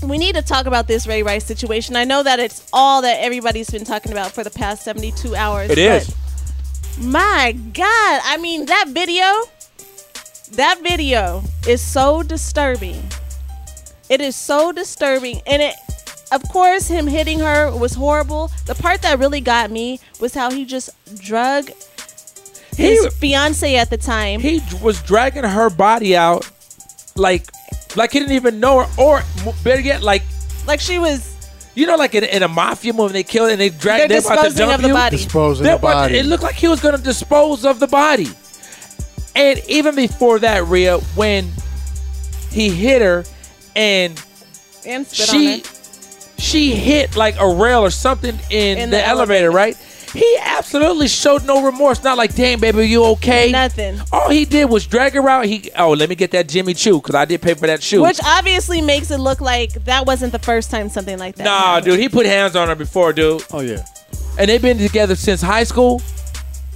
We need to talk about this Ray Rice situation. I know that it's all that everybody's been talking about for the past 72 hours. it is. My God. I mean, that video, that video is so disturbing. It is so disturbing. And it, of course, him hitting her was horrible. The part that really got me was how he just drug his He- fiance at the time. He was dragging her body out, like, like he didn't even know her, or better yet, like, like she was. You know, like in, in a mafia movie, they kill and they drag. They're They're, about to dump of the you. body. Disposing the body. it looked like he was going to dispose of the body. And even before that, Rhea, when he hit her and And spit she on she hit like a rail or something in, In the, the elevator, right? He absolutely showed no remorse. Not like, damn, baby, you okay? Nothing. All he did was drag her out. He, oh, let me get that Jimmy Choo because I did pay for that shoe. Which obviously makes it look like that wasn't the first time something like that. Nah, happened. dude, he put hands on her before, dude. Oh yeah. And they've been together since high school.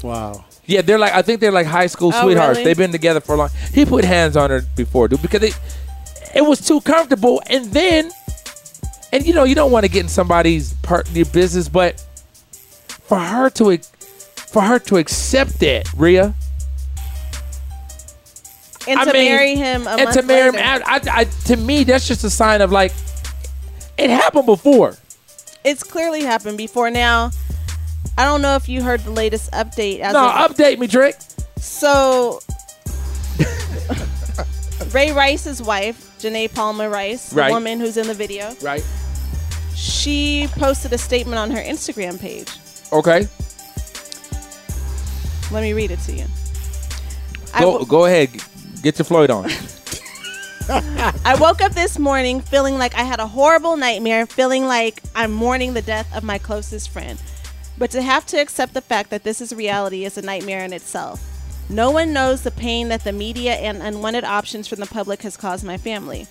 Wow. Yeah, they're like I think they're like high school Oh, sweethearts. really? They've been together for a long. He put hands on her before, dude, because it it was too comfortable. And then, and you know, you don't want to get in somebody's part your business, but for her to for her to accept that, Rhea, And I to mean, marry him a and month to marry later. him, I, I, I, to me, that's just a sign of like it happened before. It's clearly happened before. Now, I don't know if you heard the latest update. As No, of- update me, Drake. So, Ray Rice's wife, Janay Palmer Rice, Right. the woman who's in the video, Right. she posted a statement on her Instagram page. Okay. Let me read it to you. Go wo- go ahead. Get your Floyd on. I woke up this morning feeling like I had a horrible nightmare, feeling like I'm mourning the death of my closest friend. But to have to accept the fact that this is reality is a nightmare in itself. No one knows the pain that the media and unwanted options from the public has caused my family.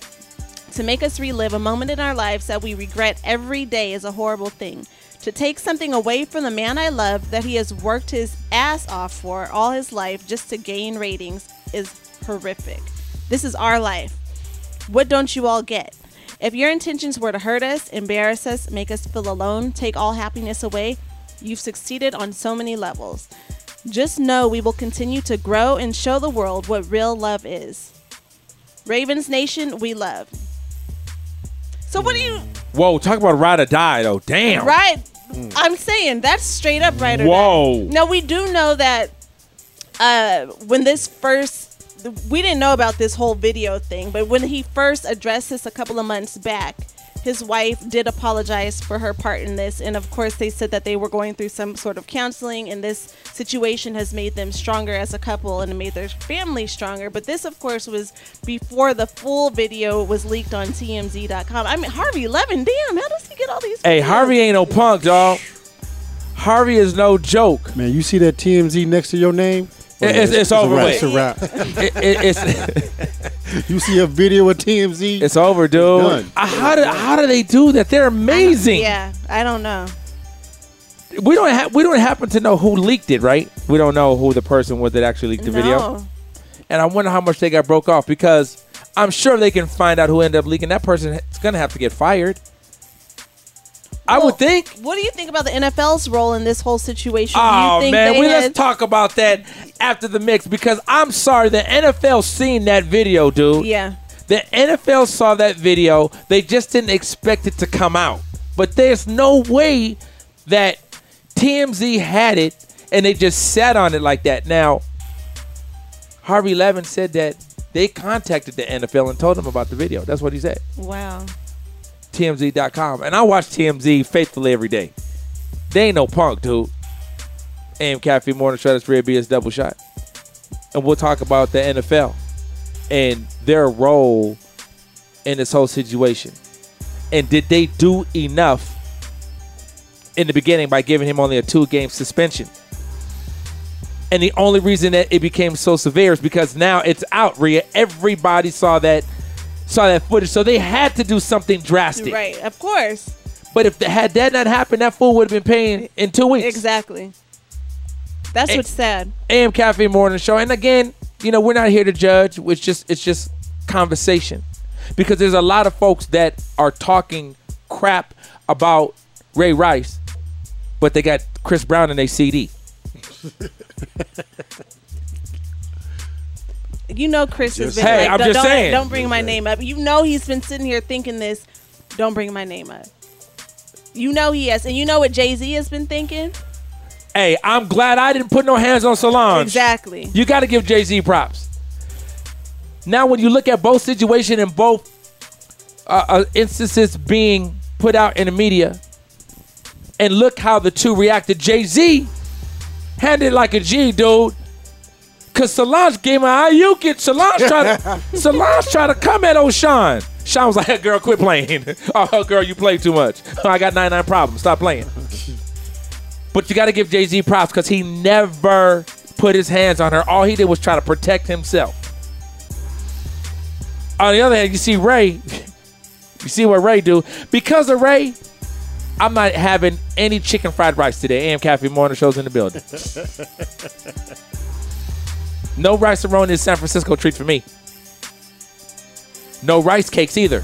To make us relive a moment in our lives that we regret every day is a horrible thing. To take something away from the man I love that he has worked his ass off for all his life just to gain ratings is horrific. This is our life. What don't you all get? If your intentions were to hurt us, embarrass us, make us feel alone, take all happiness away, you've succeeded on so many levels. Just know we will continue to grow and show the world what real love is. Ravens Nation, we love. So what do you Whoa, talk about ride or die though. Damn. right? I'm saying that's straight up right or die. Whoa. Now we do know that uh, when this first, we didn't know about this whole video thing, but when he first addressed this a couple of months back, his wife did apologize for her part in this, and of course they said that they were going through some sort of counseling, and this situation has made them stronger as a couple and made their family stronger. But this, of course, was before the full video was leaked on TMZ.com. I mean, Harvey Levin, damn, how does he get all these? Hey, Harvey ain't no punk, dog. Harvey is no joke. Man, you see that TMZ next to your name? It- it's, it's, a over wrap. with. It's a wrap. It- it- it's You see a video of TMZ? it's over, dude. done. Uh, How do how do they do that? They're amazing. Yeah, I don't know. We don't have we don't happen to know who leaked it, right? We don't know who the person was that actually leaked the video. And I wonder how much they got broke off because I'm sure they can find out who ended up leaking. That person is gonna have to get fired. I would think. What do you think about the NFL's role in this whole situation? Do Oh you think man, they we had- let's talk about that after the mix because I'm sorry the NFL seen that video, dude. Yeah. The NFL saw that video. They just didn't expect it to come out. But there's no way that TMZ had it and they just sat on it like that. Now, Harvey Levin said that they contacted the NFL and told them about the video. That's what he said. Wow. TMZ.com. And I watch TMZ faithfully every day. They ain't no punk, dude. AM Cafe Morning Show, that's Rhea Bea's Double Shot. And we'll talk about the NFL and their role in this whole situation. And did they do enough in the beginning by giving him only a two game suspension? And the only reason that it became so severe is because now it's out, Rhea. Everybody saw that saw that footage. So they had to do something drastic. Right, of course. But if the, had that not happened, that fool would have been paying in two weeks. Exactly. That's Eh. what's sad. AM Cafe Morning Show. And again, you know, we're not here to judge. It's just it's just conversation. Because there's a lot of folks that are talking crap about Ray Rice, but they got Chris Brown in their CD. You know, Chris has been saying. like, I'm don't, just don't- saying. don't bring my name up. You know, he's been sitting here thinking this. Don't bring my name up. You know he has, and you know what Jay Z has been thinking. Hey, I'm glad I didn't put no hands on Solange. Exactly. You got to give Jay Z props. Now, when you look at both situations and both uh, uh, instances being put out in the media, and look how the two reacted, Jay Z handed like a G, dude. Cause Solange gave my. You get Solange try to Solange try to come at O'Shawn. Sean was like, hey, "Girl, quit playing. Oh, oh, girl, you play too much. I got 99 problems. Stop playing." But you got to give Jay Z props because he never put his hands on her. All he did was try to protect himself. On the other hand, you see Ray. You see what Ray do because of Ray. I'm not having any chicken fried rice today. AM Cafe Morning Show's in the building. No rice aroni is San Francisco treat for me. No rice cakes either.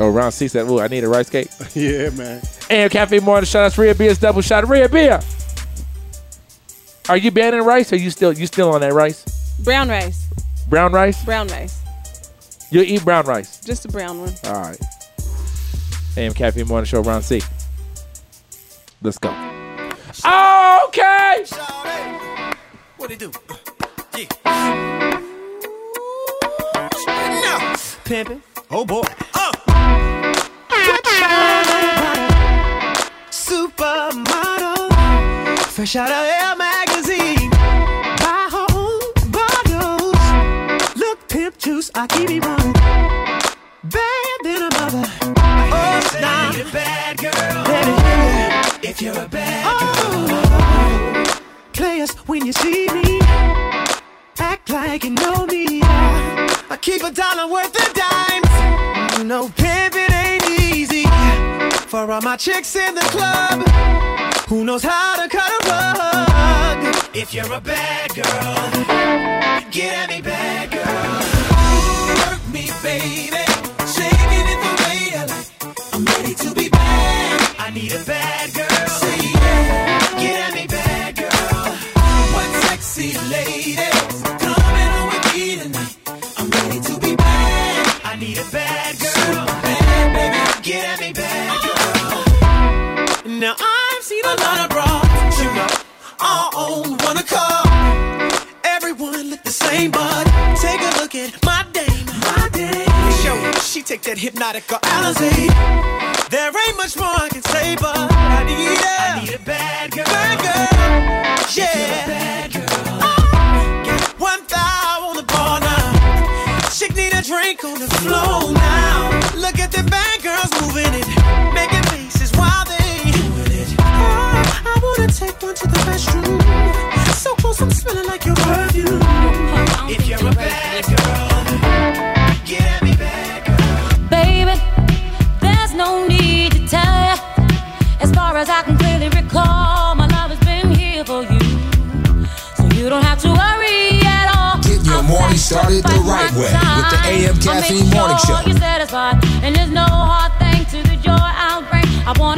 Oh, Ron C said, "Ooh, I need a rice cake." yeah, man. And Cafe Morning Shout out to Rhea Bea's double shot. Rhea Beer. Are you banning rice? Or you still you still on that rice? Brown rice. Brown rice? Brown rice. You eat brown rice. Just a brown one. All right. AM Cafe Morning Show, Ron C. Let's go. Okay. What it do? Yeah. No. Pimpin'. Oh boy. Uh. Supermodel. Fresh out of Air magazine. Buy her own bottles. Look, pimp juice, I keep it running. Bad than a mother. Oh, nah. You're a bad girl. Baby. If you're a bad girl. oh. Players, when you see me, act like you know me. I keep a dollar worth of dimes. You know, pimping ain't easy. For all my chicks in the club, who knows how to cut a rug? If you're a bad girl, get at me, bad girl. Work me, baby. Shake it the way I like. I'm ready to be bad. I need a bad girl. Bras, all on one. Everyone look the same, but take a look at my dame, my dame. Show she take that hypnotic or Alizé. There ain't much more I can say, but AM Caffeine Morning Show. You're satisfied, and there's no hard thing to the joy I'll bring. I wanna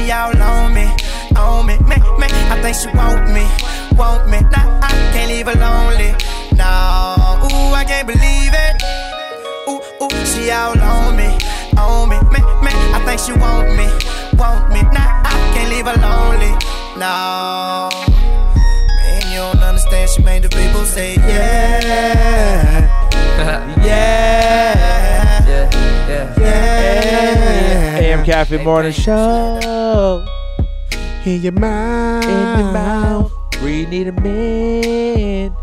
she all on me, on me, man, man. I think she want me, want me. Nah, I can't leave her lonely. No, ooh, I can't believe it. Ooh, ooh, she all on me, on me, man, man. I think she want me, want me. Nah, I can't leave her lonely. No, man, you don't understand. She made the people say yeah, yeah, yeah, yeah. AM Cafe Morning Show. In your mouth. In your mouth. We need a mint.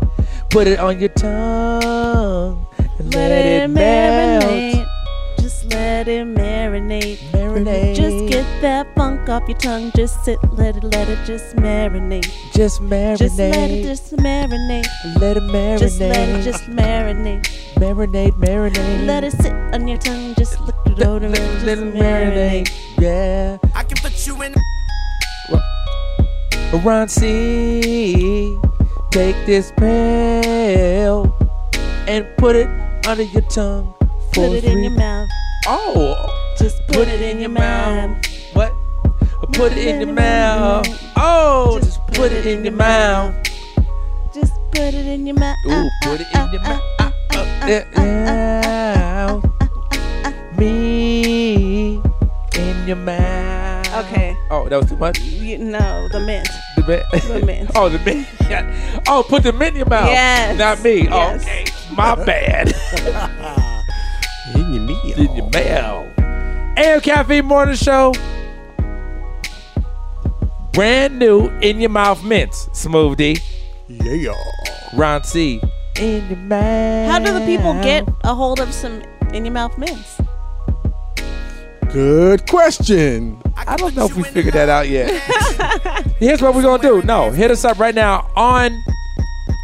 Put it on your tongue. And let, it, melt. marinate. Just let it marinate. Marinate. Just get that funk off your tongue. Just sit, let it, let it just marinate. Just marinate. Just let it just marinate. Let it marinate. Just let it just marinate. Marinate, marinate. Let it sit on your tongue. Just look it over and just Let it marinate. marinate. Yeah. I can put you in. Ron C. Take this pill and put it under your tongue. For Put it in your mouth. Oh. Just put, it in your mouth. What? Put it in your mouth. Oh, just put it in your mouth. Just put it in your mouth. Ooh, put it in your mouth. Uh, uh, uh, mouth. Me in your mouth. Okay. Oh, that was too much. You, no, the mint. The mint. The mint. oh, the mint. Yeah. Oh, put the mint in your mouth. Yes. Not me. Oh, Yes. okay. My bad. in your knee. in your mouth. AM Cafe Morning Show. Brand new in your mouth mints. Smooth Dee. Yeah. Ron C. In your mouth. How do the people get a hold of some in your mouth mints? Good question. I don't know if we figured that out yet. Here's what we're gonna do. No, hit us up right now on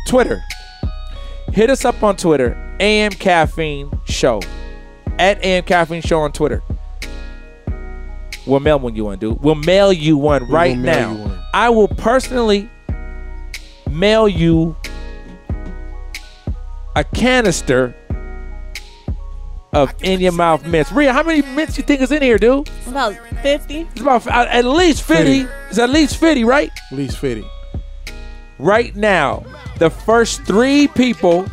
Twitter. Hit us up on Twitter, AM Caffeine Show. At AM Caffeine Show on Twitter. We'll mail one you one, dude. We'll mail you one We right will now. one. I will personally mail you a canister of in your mouth mints. Rhea, how many mints you think is in here, dude? About 50. It's about uh, at least 50. 50. It's at least 50, right? At least 50. Right now, the first three people,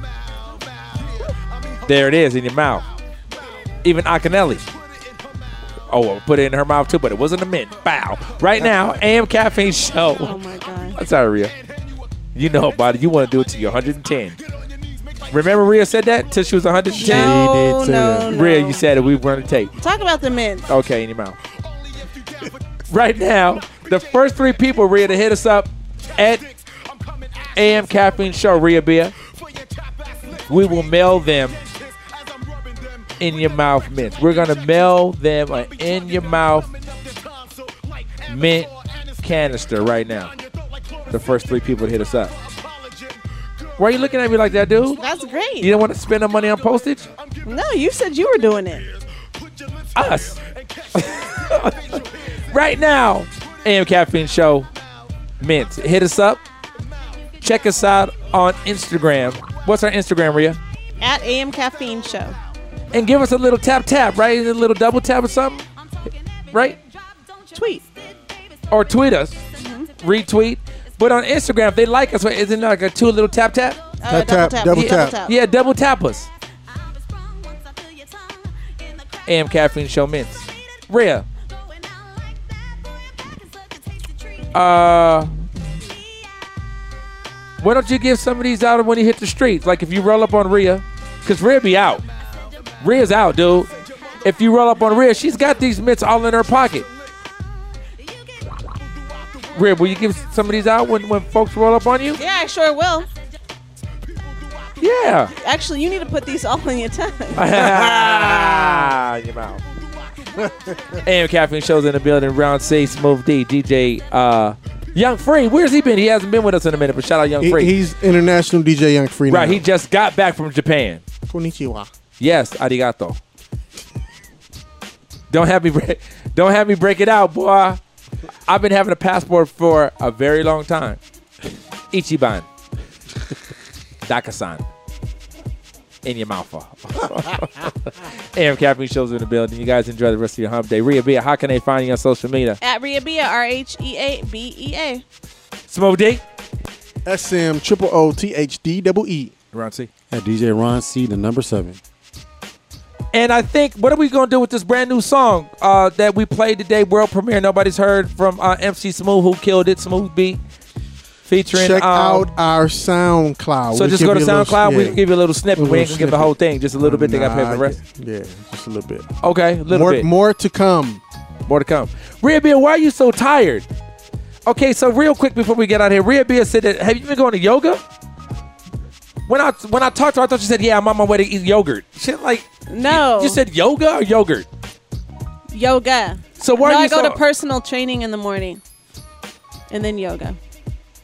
there it is in your mouth. Even Akinelli. Oh, well, put it in her mouth too, but it wasn't a mint. Bow. Right now, AM Caffeine Show. Oh my god. I'm sorry, Rhea. You know about it. You want to do it to your 110. Remember Rhea said that till she was 110? No, no, no. Rhea, you said it. We run a tape. Talk about the mints. Okay, in your mouth. right now, the first three people, Rhea, to hit us up at AM Caffeine Show, Rhea Bea, we will mail them in your mouth mints. We're gonna mail them an in your mouth mint canister right now. The first three people to hit us up. Why are you looking at me like that, dude? That's great. You don't want to spend the money on postage? No, you said you were doing it. us. right now, AM Caffeine Show, Mint. Hit us up. Check us out on Instagram. What's our Instagram, Rhea? At AM Caffeine Show. And give us a little tap tap, right? A little double tap or something, right? Tweet. Or tweet us, retweet. But on Instagram, if they like us, isn't it like a two little tap tap? Uh, Tap, double tap, tap, double yeah, tap. Yeah, double tap us. AM Caffeine Show Mints. Rhea. Uh, why don't you give some of these out when you hit the streets? Like if you roll up on Rhea, because Rhea be out. Rhea's out, dude. If you roll up on Rhea, she's got these mitts all in her pocket. Rhea, will you give some of these out when, when folks roll up on you? Yeah, I sure will. Yeah. Actually, you need to put these all in your tongue. your mouth. AM Caffeine shows in the building. Ron C, Smooth Dee, DJ uh, Young Free. Where's he been? He hasn't been with us in a minute, but shout out Young He- Free. he's international DJ Young Free. right, now. he just got back from Japan. Konnichiwa. Yes, arigato. Don't have me break, don't have me break it out, boy. I've been having a passport for a very long time. Ichiban. Dakasan. In your mouth. AM Caffeine shows in the building. You guys enjoy the rest of your hump day. Rhea Bea, how can they find you on social media? At Rhea Bea, R H E A B E A. Smooth Dee. SM triple O T H D double E. Ron C. At DJ Ron C, the number seven. And I think, what are we going to do with this brand new song uh, that we played today, world premiere? Nobody's heard from uh, MC Smooth, who killed it, Smooth B, featuring. Check um, out our SoundCloud. So We'll just go to a little- SoundCloud. We give you a little snippet. A we ain't little gonna give the whole thing. Just a little bit. They got pay for the rest. Yeah, just a little bit. Okay, a little more, bit. More to come. More to come. Rhea Bea, why are you so tired? Okay, so real quick before we get out here, Rhea Bea said that. Have you been going to yoga? When I when I talked to her, I thought she said, "Yeah, I'm on my way to eat yogurt." Shit, like No. You, you said yoga or yogurt? Yoga. So why no, you I go so- to personal training in the morning, and then yoga.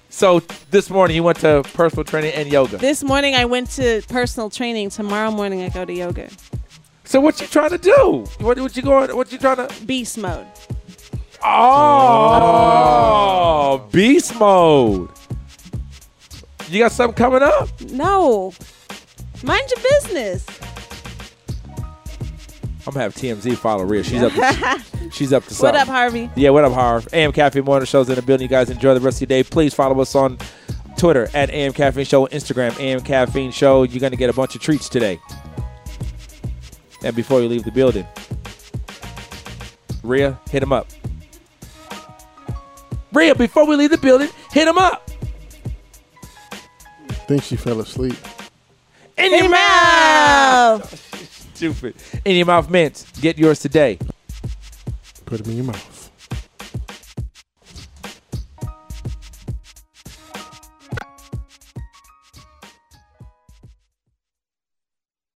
So this morning you went to personal training and yoga. This morning I went to personal training. Tomorrow morning I go to yoga. So what you trying to do? What what you going? What you trying to? Beast mode. Oh, beast mode. You got something coming up? No. Mind your business. I'm gonna have TMZ follow Rhea. She's up. To, she's up to something. What up, Harvey? Yeah, what up, Harv? AM Caffeine Morning Show's in the building. You guys enjoy the rest of your day. Please follow us on Twitter at AM Caffeine Show, Instagram AM Caffeine Show. You're gonna get a bunch of treats today. And before you leave the building, Rhea, hit him up. Rhea, before we leave the building, hit him up. Think she fell asleep. In your mouth. Stupid. In your mouth mints. Get yours today. Put them in your mouth.